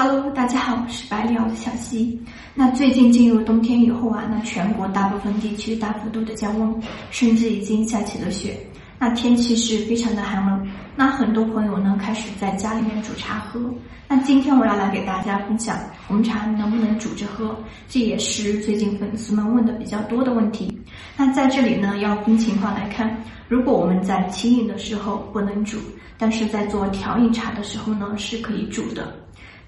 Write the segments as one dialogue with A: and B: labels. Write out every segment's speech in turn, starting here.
A: Hello，大家好，我是百里奥的小溪。那最近进入冬天以后啊，那全国大部分地区大幅度的降温，甚至已经下起了雪。那天气是非常的寒冷。那很多朋友呢开始在家里面煮茶喝。那今天我要来给大家分享红茶能不能煮着喝，这也是最近粉丝们问的比较多的问题。那在这里呢要分情况来看，如果我们在清饮的时候不能煮，但是在做调饮茶的时候呢是可以煮的。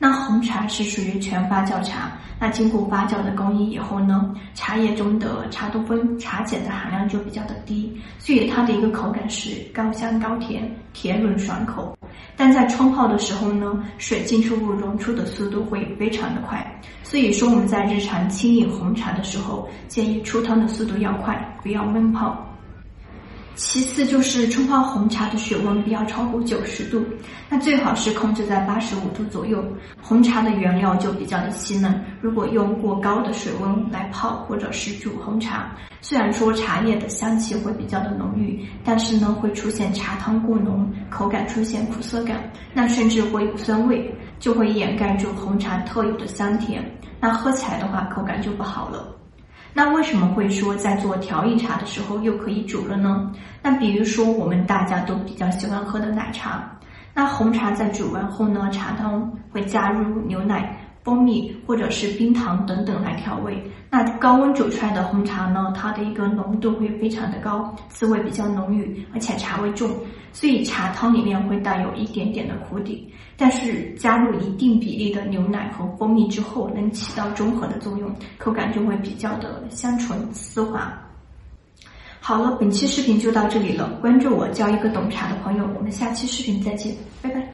A: 那红茶是属于全发酵茶，那经过发酵的工艺以后呢，茶叶中的茶多酚、茶碱的含量就比较的低，所以它的一个口感是高香高甜、甜润爽口。但在冲泡的时候呢，水进出物溶出的速度会非常的快，所以说我们在日常清饮红茶的时候，建议出汤的速度要快，不要闷泡。其次就是冲泡红茶的水温不要超过九十度，那最好是控制在八十五度左右。红茶的原料就比较的细嫩，如果用过高的水温来泡或者是煮红茶，虽然说茶叶的香气会比较的浓郁，但是呢会出现茶汤过浓，口感出现苦涩感，那甚至会有酸味，就会掩盖住红茶特有的香甜，那喝起来的话口感就不好了。那为什么会说在做调饮茶的时候又可以煮了呢？那比如说我们大家都比较喜欢喝的奶茶，那红茶在煮完后呢，茶汤会加入牛奶。蜂蜜或者是冰糖等等来调味。那高温煮出来的红茶呢，它的一个浓度会非常的高，滋味比较浓郁，而且茶味重，所以茶汤里面会带有一点点的苦底。但是加入一定比例的牛奶和蜂蜜之后，能起到中和的作用，口感就会比较的香醇丝滑。好了，本期视频就到这里了。关注我，交一个懂茶的朋友。我们下期视频再见，拜。